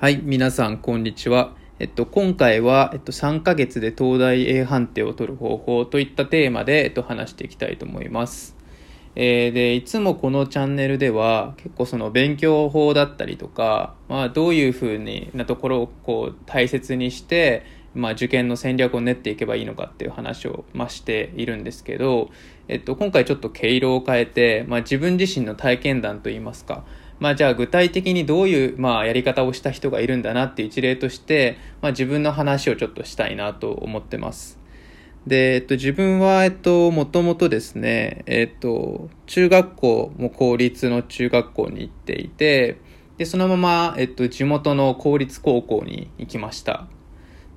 はい、皆さん、こんにちは。えっと、今回は、えっと、3ヶ月で東大 A 判定を取る方法といったテーマで、えっと、話していきたいと思います。えー、で、いつもこのチャンネルでは、結構その勉強法だったりとか、まあ、どういうふうになところをこう、大切にして、まあ、受験の戦略を練っていけばいいのかっていう話を、まあ、しているんですけど、えっと、今回ちょっと毛色を変えて、まあ、自分自身の体験談といいますか、まあ、じゃあ具体的にどういう、まあ、やり方をした人がいるんだなっていう一例として、まあ、自分の話をちょっとしたいなと思ってます。で、えっと、自分は、えっと、もともとですね、えっと、中学校も公立の中学校に行っていて、で、そのまま、えっと、地元の公立高校に行きました。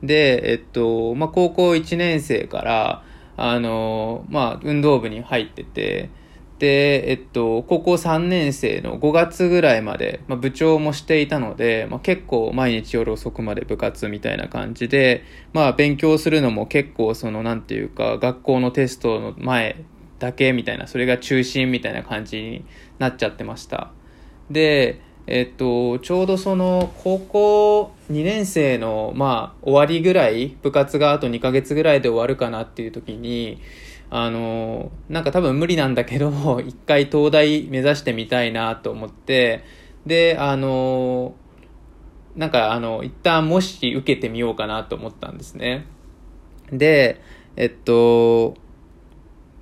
で、えっと、まあ、高校1年生から、あの、まあ、運動部に入ってて、で、えっと、高校3年生の5月ぐらいまで、まあ、部長もしていたので、まあ、結構毎日夜遅くまで部活みたいな感じで、まあ、勉強するのも結構その、なんていうか、学校のテストの前だけみたいな、それが中心みたいな感じになっちゃってました。で、えっと、ちょうどその高校2年生の、まあ、終わりぐらい、部活があと2ヶ月ぐらいで終わるかなっていう時に、あの、なんか多分無理なんだけど、一回東大目指してみたいなと思って、で、あの、なんかあの、一旦もし受けてみようかなと思ったんですね。で、えっと、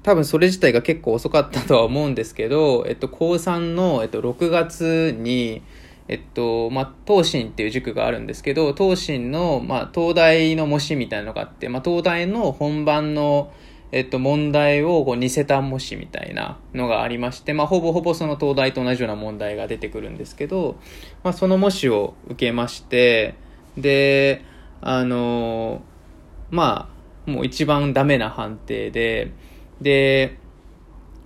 多分それ自体が結構遅かったとは思うんですけど、えっと、高3の、えっと、6月に、えっと、まあ、東進っていう塾があるんですけど、東進の、まあ、東大の模試みたいなのがあって、まあ、東大の本番の、えっと、問題をこう似せた模試みたいなのがありまして、まあ、ほぼほぼその東大と同じような問題が出てくるんですけど、まあ、その模試を受けまして、で、あの、まあ、もう一番ダメな判定で、で、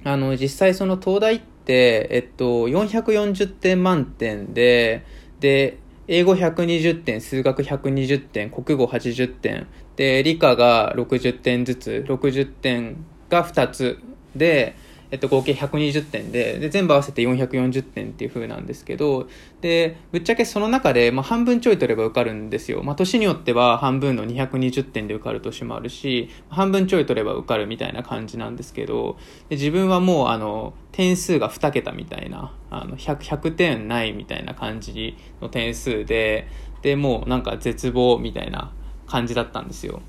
あの、実際その東大って、えっと、440点満点で、で、英語120点、数学120点、国語80点、で、理科が60点ずつ、60点が2つで、えっと、合計120点でで全部合わせて440点っていう風なんですけどでぶっちゃけその中で、まあ、半分ちょい取れば受かるんですよ、まあ、年によっては半分の220点で受かる年もあるし半分ちょい取れば受かるみたいな感じなんですけどで自分はもうあの点数が2桁みたいなあの 100, 100点ないみたいな感じの点数ででもうなんか絶望みたいな感じだったんですよ。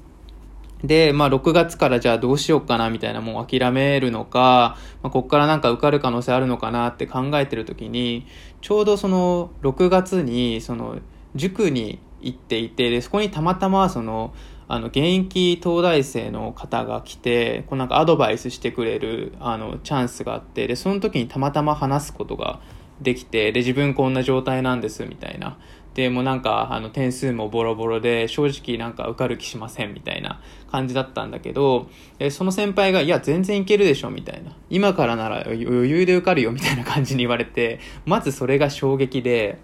で、まあ、6月からじゃあどうしようかなみたいな、もう諦めるのか、まあ、こっからなんか受かる可能性あるのかなって考えてる時に、ちょうどその6月に、その、塾に行っていて、で、そこにたまたま、その、あの、現役東大生の方が来て、こうなんかアドバイスしてくれる、あの、チャンスがあって、で、その時にたまたま話すことができて、で、自分こんな状態なんです、みたいな。でもなんかあの点数もボロボロで正直なんか受かる気しませんみたいな感じだったんだけどその先輩がいや全然いけるでしょみたいな。今からなら余裕で受かるよみたいな感じに言われてまずそれが衝撃で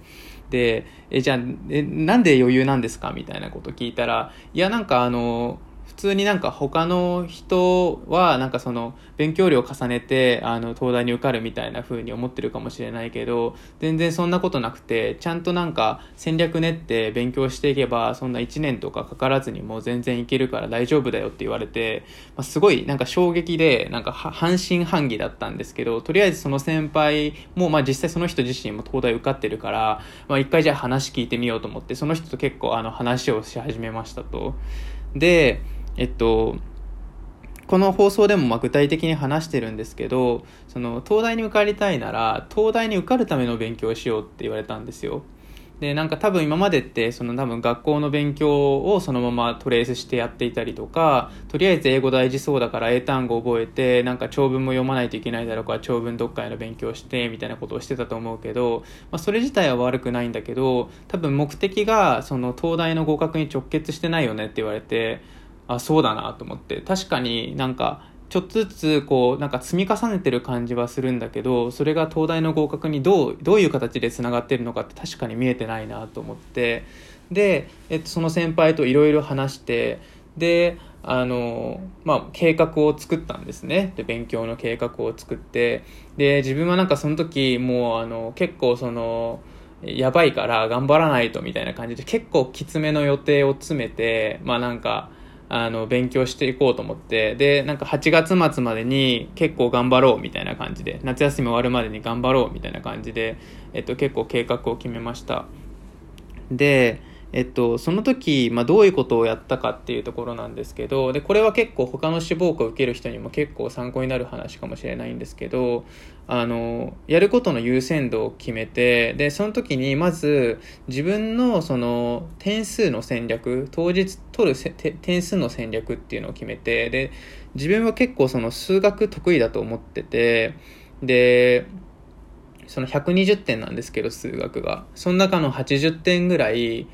でえじゃあえなんで余裕なんですかみたいなこと聞いたらいやなんかあの通になんか他の人はなんかその勉強量を重ねてあの東大に受かるみたいな風に思ってるかもしれないけど全然そんなことなくてちゃんとなんか戦略練って勉強していけばそんな1年とかかからずにもう全然いけるから大丈夫だよって言われて、まあ、すごいなんか衝撃でなんか半信半疑だったんですけどとりあえずその先輩もまあ実際その人自身も東大受かってるからまあ一回じゃあ話聞いてみようと思ってその人と結構あの話をし始めましたと。でえっと、この放送でもま具体的に話してるんですけど、その、東大に受かりたいなら、東大に受かるための勉強をしようって言われたんですよ。で、なんか多分今までって、その多分学校の勉強をそのままトレースしてやっていたりとか、とりあえず英語大事そうだから英単語覚えて、なんか長文も読まないといけないだろうから長文読解の勉強して、みたいなことをしてたと思うけど、まあそれ自体は悪くないんだけど、多分目的がその東大の合格に直結してないよねって言われて、あそうだなと思って。確かになんかちょっとずつこうなんか積み重ねてる感じはするんだけどそれが東大の合格にどうどういう形でつながってるのかって確かに見えてないなと思って。で、えっと、その先輩といろいろ話してであのまあ、計画を作ったんですね。で勉強の計画を作って。で自分はなんかその時もうあの結構そのやばいから頑張らないとみたいな感じで結構きつめの予定を詰めて、まあなんか、あの、勉強していこうと思って、で、なんか8月末までに結構頑張ろうみたいな感じで、夏休み終わるまでに頑張ろうみたいな感じで、えっと、結構計画を決めました。で、えっと、その時、まあ、どういうことをやったかっていうところなんですけどでこれは結構他の志望校を受ける人にも結構参考になる話かもしれないんですけどあのやることの優先度を決めてでその時にまず自分のその点数の戦略当日取る点数の戦略っていうのを決めてで自分は結構その数学得意だと思っててでその120点なんですけど数学が。その中の80点ぐらい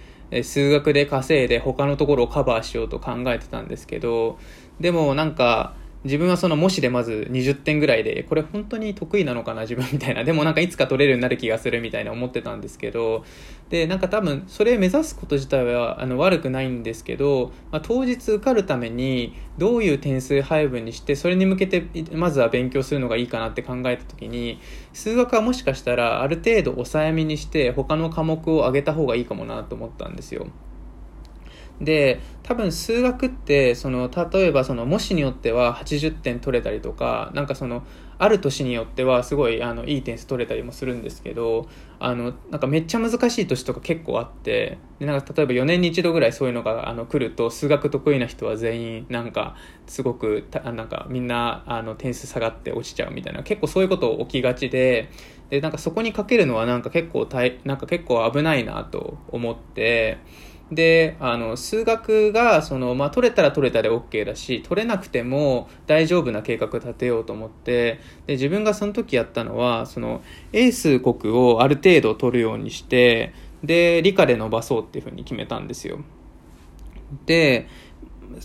数学で稼いで他のところをカバーしようと考えてたんですけどでもなんか自分はその模試でまず20点ぐらいでこれ本当に得意なのかな自分みたいなでもなんかいつか取れるようになる気がするみたいな思ってたんですけどでなんか多分それ目指すこと自体はあの悪くないんですけど、まあ、当日受かるためにどういう点数配分にしてそれに向けてまずは勉強するのがいいかなって考えた時に数学はもしかしたらある程度抑えめにして他の科目を上げた方がいいかもなと思ったんですよ。で多分数学ってその例えばその模試によっては80点取れたりとかなんかそのある年によってはすごいあのいい点数取れたりもするんですけどあのなんかめっちゃ難しい年とか結構あってでなんか例えば4年に一度ぐらいそういうのがあの来ると数学得意な人は全員なんかすごくなんかみんなあの点数下がって落ちちゃうみたいな結構そういうこと起きがちででなんかそこにかけるのはなんか結構なんか結構危ないなと思って。であの数学がその、まあ、取れたら取れたで OK だし取れなくても大丈夫な計画立てようと思ってで自分がその時やったのはその英数国をある程度取るようにしてで理科で伸ばそうっていうふうに決めたんですよで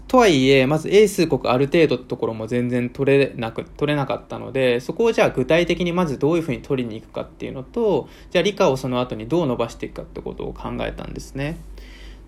とはいえまず英数国ある程度ってところも全然取れなく取れなかったのでそこをじゃあ具体的にまずどういうふうに取りに行くかっていうのとじゃあ理科をその後にどう伸ばしていくかってことを考えたんですね。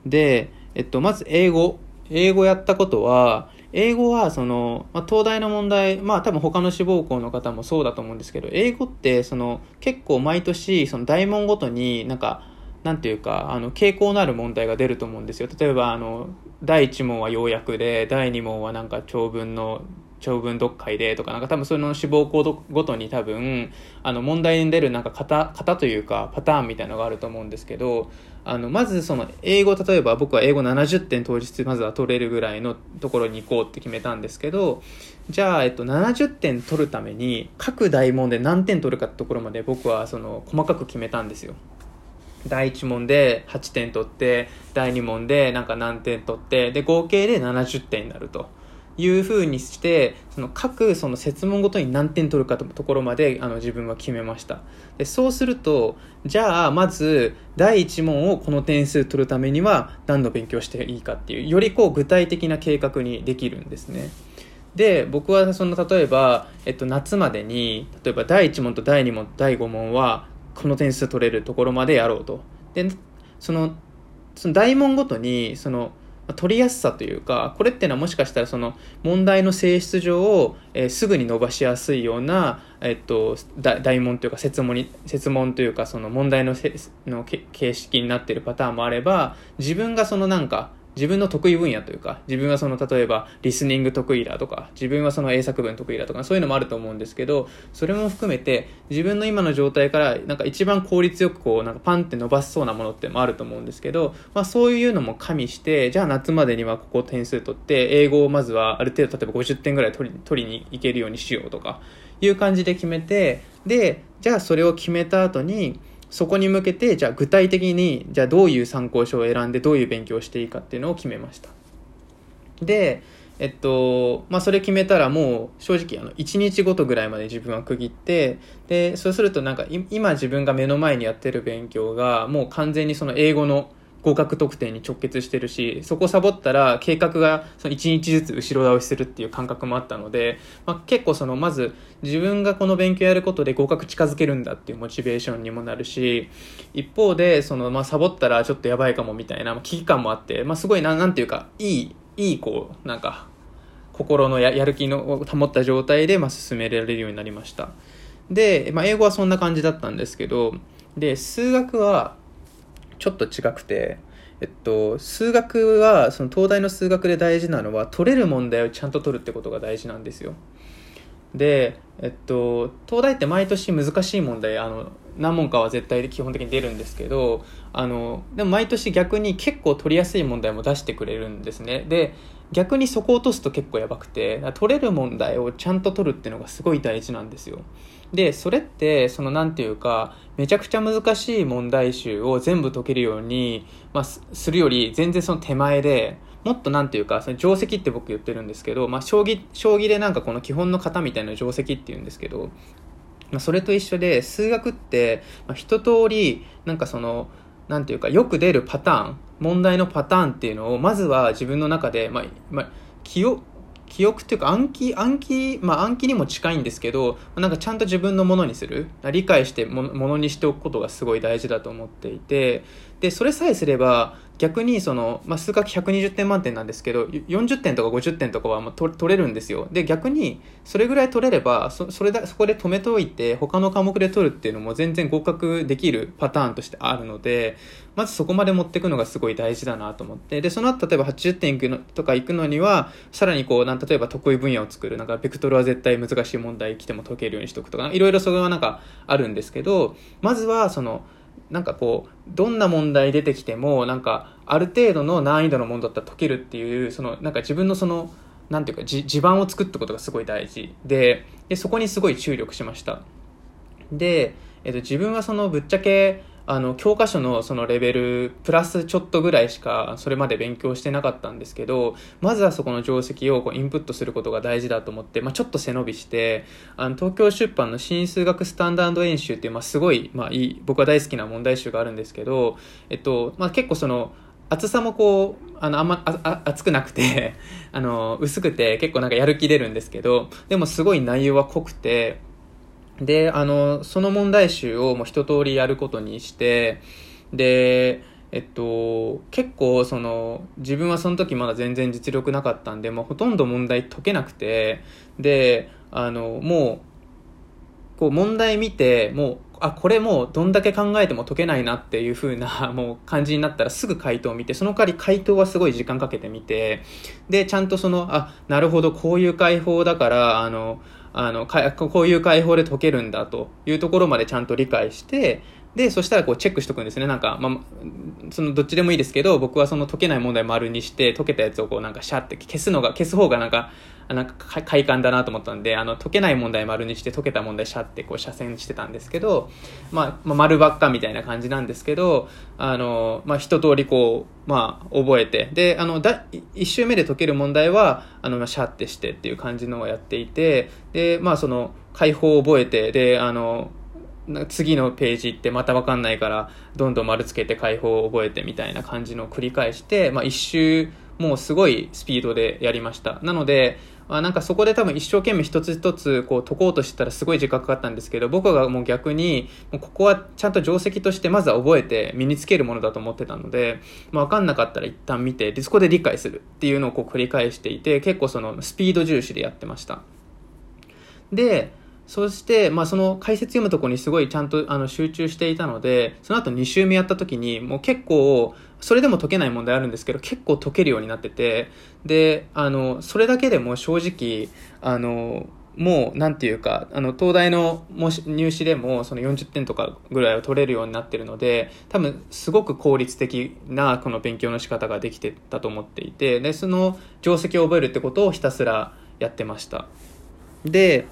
で、えっと、まず英語。英語やったことは、英語はその、まあ、東大の問題、まあ多分他の志望校の方もそうだと思うんですけど、英語ってその結構毎年その大問ごとになんか、なんていうか、あの、傾向のある問題が出ると思うんですよ。例えば、あの、第1問は要約で、第2問はなんか長文の長文読解でとか、なんか多分その志望校ごとに多分、あの問題に出るなんか型、型というかパターンみたいなのがあると思うんですけど、あの、まずその英語、例えば僕は英語70点当日まずは取れるぐらいのところに行こうって決めたんですけど、じゃあ、えっと、70点取るために各大問で何点取るかってところまで僕はその細かく決めたんですよ。第1問で8点取って、第2問でなんか何点取って、で、合計で70点になると。いうふうにしてその各その設問ごとに何点取るかとところまであの自分は決めました。でそうするとじゃあまず第1問をこの点数取るためには何の勉強していいかっていうよりこう具体的な計画にできるんですね。で僕はその例えば、えっと、夏までに例えば第1問と第2問第5問はこの点数取れるところまでやろうと。でそのその大問ごとにその取りやすさというかこれってのはもしかしたらその問題の性質上を、えー、すぐに伸ばしやすいような、えっと、大問というか設問に設問というかその問題のの形式になっているパターンもあれば自分がそのなんか自分の得意分野というか、自分はその例えばリスニング得意だとか、自分はその英作文得意だとか、そういうのもあると思うんですけど、それも含めて自分の今の状態からなんか一番効率よくこうなんかパンって伸ばしそうなものってもあると思うんですけど、まあそういうのも加味して、じゃあ夏までにはここ点数取って、英語をまずはある程度例えば50点ぐらい取り取りに行けるようにしようとか、いう感じで決めて、で、じゃあそれを決めた後に、そこに向けてじゃあ具体的にじゃあどういう参考書を選んでどういう勉強をしていいかっていうのを決めました。でえっとまあそれ決めたらもう正直あの1日ごとぐらいまで自分は区切ってでそうするとなんか今自分が目の前にやってる勉強がもう完全にその英語の合格得点に直結してるし、そこサボったら計画がその1日ずつ後ろ倒しするっていう感覚もあったので、まあ、結構そのまず自分がこの勉強やることで合格近づけるんだっていうモチベーションにもなるし、一方でそのまあサボったらちょっとやばいかもみたいな危機感もあって、まあ、すごいななんていうか、いい、いいこう、なんか心のややる気のを保った状態でまあ進められるようになりました。で、まあ、英語はそんな感じだったんですけど、で数学はちょっと違くてえっと、数学はその東大の数学で大事なのは取れる問題をちゃんと取るってことが大事なんですよ。で、えっと、東大って毎年難しい問題あの何問かは絶対で基本的に出るんですけどあのでも毎年逆に結構取りやすい問題も出してくれるんですね。で逆にそこを落とすと結構やばくて取れる問題をちゃんと取るっていうのがすごい大事なんですよ。でそれってその何て言うかめちゃくちゃ難しい問題集を全部解けるように、まあ、するより全然その手前でもっとなんていうかその定石って僕言ってるんですけど、まあ、将棋将棋でなんかこの基本の型みたいな定石って言うんですけど、まあ、それと一緒で数学って、まあ、一通りなんかそのなんていうかよく出るパターン問題のパターンっていうのをまずは自分の中で、まあまあ、記憶記憶っていうか暗記暗記まあ暗記にも近いんですけどなんかちゃんと自分のものにする。理解してものにしておくことがすごい大事だと思っていて。でそれさえすれば逆にその、まあ、数学120点満点なんですけど40点とか50点とかはまあ取れるんですよ。で逆にそれぐらい取れればそそれだそこで止めておいて他の科目で取るっていうのも全然合格できるパターンとしてあるのでまずそこまで持っていくのがすごい大事だなと思って。でその後例えば80点いくのとかいくのにはさらにこうなん例えば得意分野を作るなんかベクトルは絶対難しい問題来ても解けるようにしておくとかいろいろそれはなんかあるんですけどまずはそのなんかこうどんな問題出てきてもなんかある程度の難易度のものだったら解けるっていうそのなんか自分のそのなんていうか地盤を作ったことがすごい大事。ででそこにすごい注力しました。で、えっと、自分はそのぶっちゃけあの教科書のそのレベルプラスちょっとぐらいしかそれまで勉強してなかったんですけどまずはそこの定石をこうインプットすることが大事だと思って、まあ、ちょっと背伸びしてあの東京出版の新数学スタンダード演習っていう、まあ、すごい、まあ、いい僕は大好きな問題集があるんですけど、えっとまあ、結構その厚さもこうあのあんまあ厚くなくて あの薄くて結構なんかやる気出るんですけどでもすごい内容は濃くてで、あの、その問題集をもう一通りやることにして、で、えっと、結構その自分はその時まだ全然実力なかったんで、もうほとんど問題解けなくてであのもうこう問題見てもうあこれもうどんだけ考えても解けないなっていう風な もう感じになったらすぐ回答を見てその代わり回答はすごい時間かけてみてでちゃんとそのあなるほどこういう解法だからあのあの、こういう解放で解けるんだというところまでちゃんと理解して、で、そしたらこうチェックしとくんですね。なんか、まあ、そのどっちでもいいですけど、僕はその解けない問題丸にして、解けたやつをこうなんかシャって消すのが、消す方がなんか、なんか快感だなと思ったんで、あの、解けない問題丸にして解けた問題シャってこう斜線してたんですけど、まあ、まあ、丸ばっかみたいな感じなんですけど、あの、まあ、一通りこう、まあ、覚えて、で、あの、だ、一周目で解ける問題は、あの、シャってしてっていう感じのをやっていて、で、まあ、その、解放を覚えて、で、あの、次のページ行ってまた分かんないからどんどん丸つけて解放を覚えてみたいな感じの繰り返して、まあ、一周もうすごいスピードでやりました。なのであなんかそこで多分一生懸命一つ一つこう解こうとしたらすごい時間かかったんですけど僕がもう逆にここはちゃんと定石としてまずは覚えて身につけるものだと思ってたので、まあ、分かんなかったら一旦見てでそこで理解するっていうのをこう繰り返していて結構そのスピード重視でやってました。でそして、まあ、その解説読むとこにすごいちゃんとあの集中していたので、その後2週目やった時に、もう結構、それでも解けない問題あるんですけど、結構解けるようになってて、で、あの、それだけでも正直、あの、もう、なんていうか、あの、東大の入試でも、その40点とかぐらいを取れるようになってるので、多分、すごく効率的な、この勉強の仕方ができてたと思っていて、で、その定石を覚えるってことをひたすらやってました。で、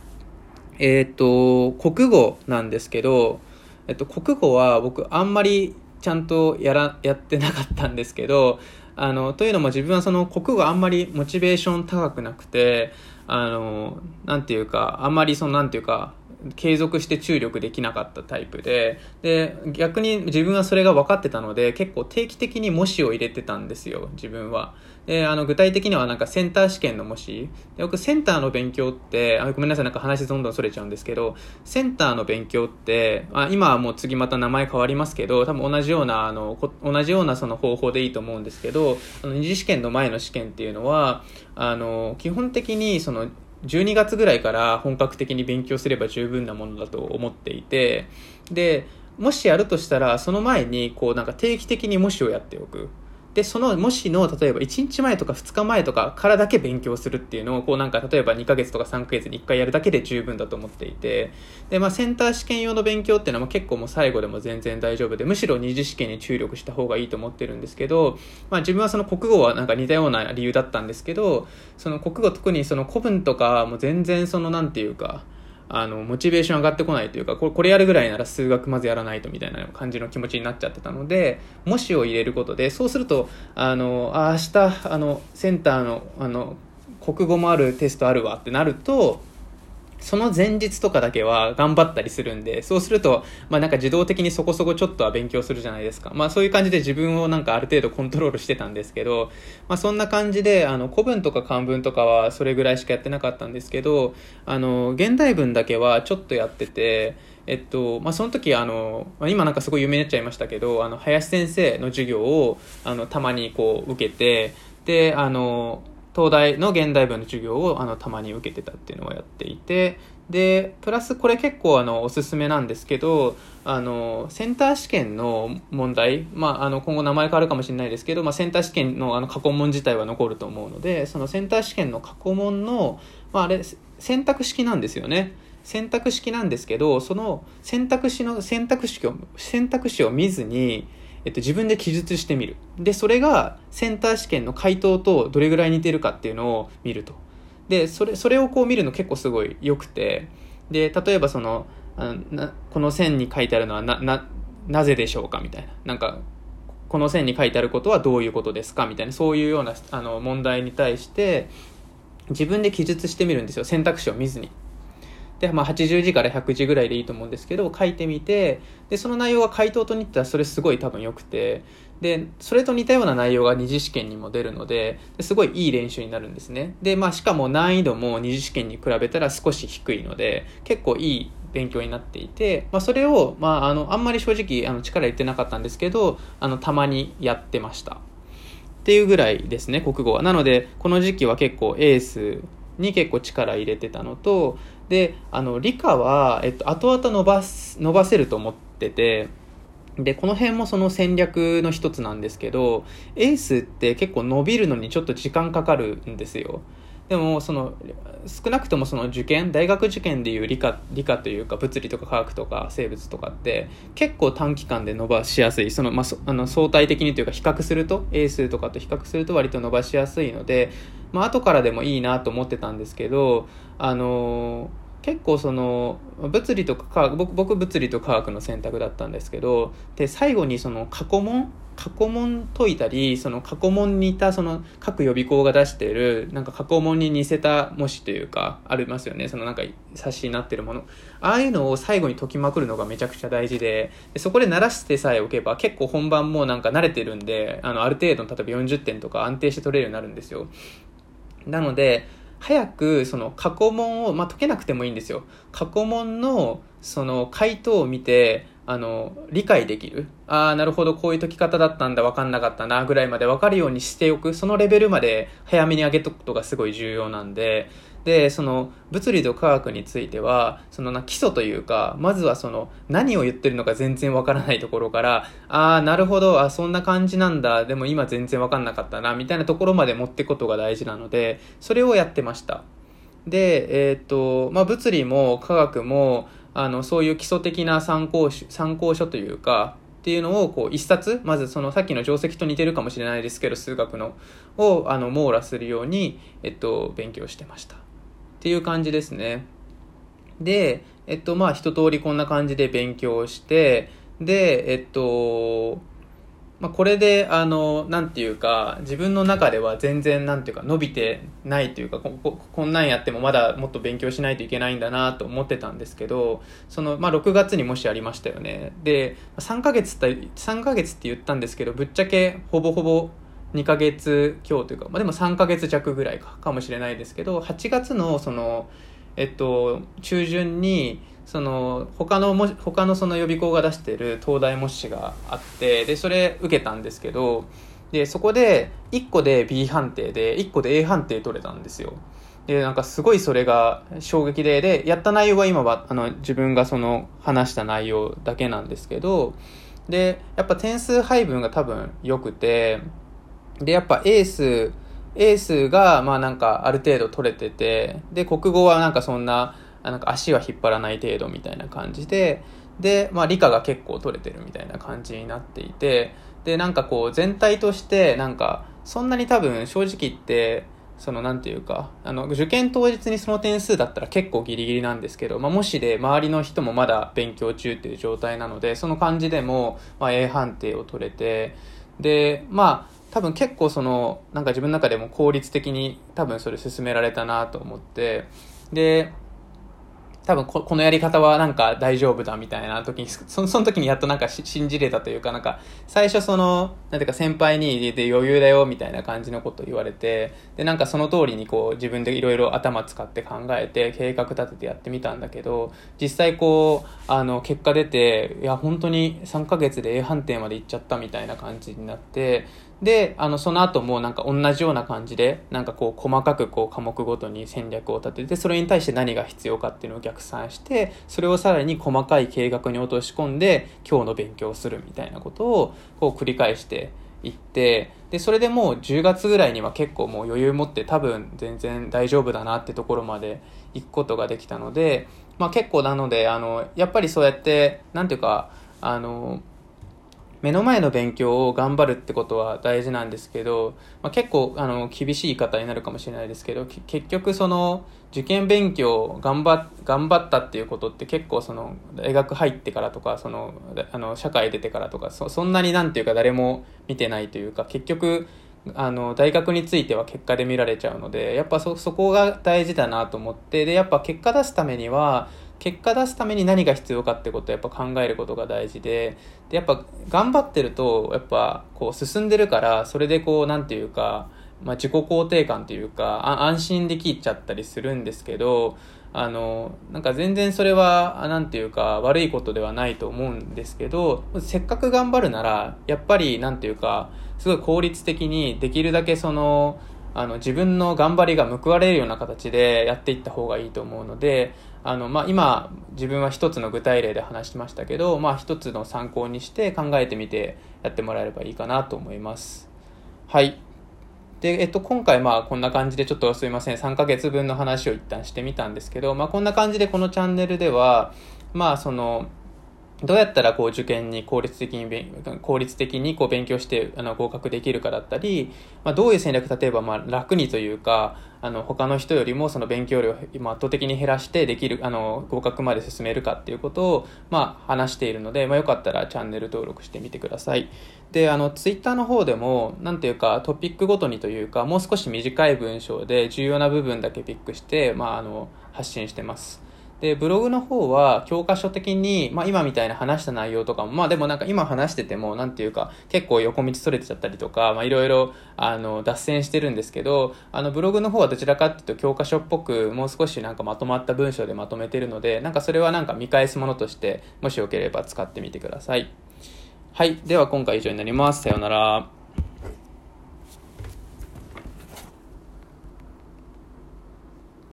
えっ、ー、と、国語なんですけど、えっと、国語は僕あんまりちゃんとやら、やってなかったんですけど、あの、というのも自分はその国語あんまりモチベーション高くなくて、あの、なんていうか、あんまりその、なんていうか、継続して注力できなかったタイプでで逆に自分はそれが分かってたので結構定期的に模試を入れてたんですよ自分は。であの具体的にはなんかセンター試験の模試で僕センターの勉強ってあごめんなさいなんか話どんどんそれちゃうんですけどセンターの勉強ってあ今はもう次また名前変わりますけど多分同じようなあの同じようなその方法でいいと思うんですけどあの二次試験の前の試験っていうのはあの基本的にその12月ぐらいから本格的に勉強すれば十分なものだと思っていてでもしやるとしたらその前にこうなんか定期的に模試をやっておく。でその模試の例えば1日前とか2日前とかからだけ勉強するっていうのをこうなんか例えば2ヶ月とか3ヶ月に1回やるだけで十分だと思っていてで、まあ、センター試験用の勉強っていうのは結構もう最後でも全然大丈夫でむしろ二次試験に注力した方がいいと思ってるんですけど、まあ、自分はその国語はなんか似たような理由だったんですけどその国語特にその古文とかも全然そのなんていうかあの、モチベーション上がってこないというか、これこれやるぐらいなら数学まずやらないとみたいな感じの気持ちになっちゃってたので、もしを入れることで、そうすると、あの、あ明日、あの、センターの、あの、国語もあるテストあるわってなると、その前日とかだけは頑張ったりするんで、そうすると、まあなんか自動的にそこそこちょっとは勉強するじゃないですか。まあそういう感じで自分をなんかある程度コントロールしてたんですけど、まあそんな感じで、あの、古文とか漢文とかはそれぐらいしかやってなかったんですけど、あの、現代文だけはちょっとやってて、えっと、まあその時あの、まあ、今なんかすごい有名になっちゃいましたけど、あの、林先生の授業を、あの、たまにこう受けて、で、あの、東大の現代文の授業をあのたまに受けてたっていうのをやっていてでプラスこれ結構あのおすすめなんですけどあのセンター試験の問題、まあ、あの今後名前変わるかもしれないですけど、まあ、センター試験のあの過去問自体は残ると思うのでそのセンター試験の過去問の、まあ、あれ選択式なんですよね。選択式なんですけどその選択肢の選択肢を選択肢を見ずにえっと、自分で記述してみる。で、それがセンター試験の回答とどれぐらい似てるかっていうのを見ると。で、それ、それをこう見るの結構すごい良くて、で、例えばその、あなこの線に書いてあるのはな、な、なぜでしょうかみたいな。なんか、この線に書いてあることはどういうことですかみたいな、そういうようなあの問題に対して、自分で記述してみるんですよ。選択肢を見ずに。で、まあ、80字から100字ぐらいでいいと思うんですけど書いてみてでその内容が回答と似てたらそれすごい多分良くてでそれと似たような内容が二次試験にも出るのですごいいい練習になるんですね。で、まあ、しかも難易度も二次試験に比べたら少し低いので結構いい勉強になっていて、まあ、それを、まあ、あのあんまり正直あの力入れてなかったんですけどあのたまにやってました。っていうぐらいですね国語は。なのでこの時期は結構エースに結構力入れてたのとであの理科は、えっと、後々伸ばす伸ばせると思っててでこの辺もその戦略の一つなんですけどエースって結構伸びるのにちょっと時間かかるんですよ。でもその少なくともその受験大学受験でいう理科理科というか物理とか科学とか生物とかって結構短期間で伸ばしやすい。その、まあ、あの相対的にというか比較すると英数とかと比較すると割と伸ばしやすいので、まあ後からでもいいなと思ってたんですけどあのー結構その物理とか科学僕僕物理と科学の選択だったんですけどで最後にその過去問過去問解いたりその過去問にいたその各予備校が出しているなんか過去問に似せた模試というかありますよね。そのなんか冊子になってるもの。ああいうのを最後に解きまくるのがめちゃくちゃ大事ででそこで慣らしてさえおけば結構本番もなんか慣れてるんであのある程度の例えば40点とか安定して取れるようになるんですよ。なので早くその過去問を、まあ、解けなくてもいいんですよ。過去問のその回答を見てあの理解できる。ああなるほどこういう解き方だったんだわかんなかったなぐらいまでわかるようにしておく。そのレベルまで早めに上げとくことがすごい重要なんででその物理と科学についてはそのな基礎というかまずはその何を言ってるのか全然わからないところからああなるほどあそんな感じなんだでも今全然わかんなかったなみたいなところまで持っていくことが大事なのでそれをやってました。でえっ、とまあ物理も科学もあのそういう基礎的な参考書参考書というかっていうのをこう一冊まずそのさっきの定石と似てるかもしれないですけど数学のをあの網羅するように、えっと、勉強してました。っていう感じですね。で、えっと、まあ、一通りこんな感じで勉強して、で、えっと、まあ、これで、あの、なんていうか、自分の中では全然、なんていうか、伸びてないというかこ、こんなんやってもまだもっと勉強しないといけないんだなと思ってたんですけど、その、まあ、6月にもしありましたよね。で、3ヶ月って、3ヶ月って言ったんですけど、ぶっちゃけ、ほぼほぼ、2ヶ月強というか、まあ、でも3ヶ月弱ぐらいかかもしれないですけど8月のその、えっと、中旬にその他のも他のその予備校が出してる東大模試があってでそれ受けたんですけどでそこで1個で B 判定で1個で A 判定取れたんですよ。で、なんかすごいそれが衝撃で、で、やった内容は今は、あの、自分がその話した内容だけなんですけど、で、やっぱ点数配分が多分良くて、で、やっぱエース、エースが、まあなんかある程度取れてて、で、国語はなんかそんな、なんか足は引っ張らない程度みたいな感じで、で、まあ理科が結構取れてるみたいな感じになっていて、で、なんかこう全体としてなんかそんなに多分正直言って、そのなんていうか、あの、受験当日にその点数だったら結構ギリギリなんですけど、まあもしで周りの人もまだ勉強中っていう状態なので、その感じでも、まあ A 判定を取れて、で、まあ多分結構その、なんか自分の中でも効率的に多分それ進められたなと思って、で、多分このやり方はなんか大丈夫だみたいな時に、その時にやっとなんか信じれたというか、なんか最初その、なんていうか先輩にで余裕だよみたいな感じのこと言われて、でなんかその通りにこう自分でいろいろ頭使って考えて計画立ててやってみたんだけど、実際こう、あの結果出て、いや本当に3ヶ月で A 判定までいっちゃったみたいな感じになって、で、あの、その後もなんか同じような感じで、なんかこう細かくこう科目ごとに戦略を立てて、それに対して何が必要かっていうのを逆算して、それをさらに細かい計画に落とし込んで、今日の勉強をするみたいなことをこう繰り返していって、で、それでもう10月ぐらいには結構もう余裕持って多分全然大丈夫だなってところまで行くことができたので、まあ結構なので、あの、やっぱりそうやって、なんていうか、あの、目の前の勉強を頑張るってことは大事なんですけど、まあ、結構あの厳しい言い方になるかもしれないですけど結局その受験勉強頑張頑張ったっていうことって結構その大学入ってからとかそのあの社会出てからとかそそんなになんていうか誰も見てないというか結局あの大学については結果で見られちゃうのでやっぱそそこが大事だなと思ってでやっぱ結果出すためには結果出すために何が必要かってことをやっぱ考えることが大事ででやっぱ頑張ってるとやっぱこう進んでるからそれでこうなんていうか、まあ、自己肯定感というか安心できちゃったりするんですけどあのなんか全然それは何ていうか悪いことではないと思うんですけどせっかく頑張るならやっぱり何ていうかすごい効率的にできるだけそのあの自分の頑張りが報われるような形でやっていった方がいいと思うのであの、まあ、今自分は一つの具体例で話しましたけど、まあ、一つの参考にして考えてみてやってもらえればいいかなと思います。はい。で、えっと、今回まあこんな感じでちょっとすいません、3ヶ月分の話を一旦してみたんですけど、まあこんな感じでこのチャンネルでは、まあその、どうやったらこう受験に効率的に効率的にこう勉強してあの合格できるかだったり、まあ、どういう戦略例えばまあ楽にというかあの他の人よりもその勉強量を圧倒的に減らしてできるあの合格まで進めるかっていうことをまあ話しているので、まあ、よかったらチャンネル登録してみてください。であのツイッターの方でもなんていうかトピックごとにというかもう少し短い文章で重要な部分だけピックして、まあ、あの発信してます。で、ブログの方は教科書的に、まあ今みたいな話した内容とかも、まあでもなんか今話してても、なんていうか、結構横道それてちゃったりとか、まあいろいろ、あの、脱線してるんですけど、あの、ブログの方はどちらかっていうと教科書っぽく、もう少しなんかまとまった文章でまとめてるので、なんかそれはなんか見返すものとして、もしよければ使ってみてください。はい。では今回以上になります。さようなら。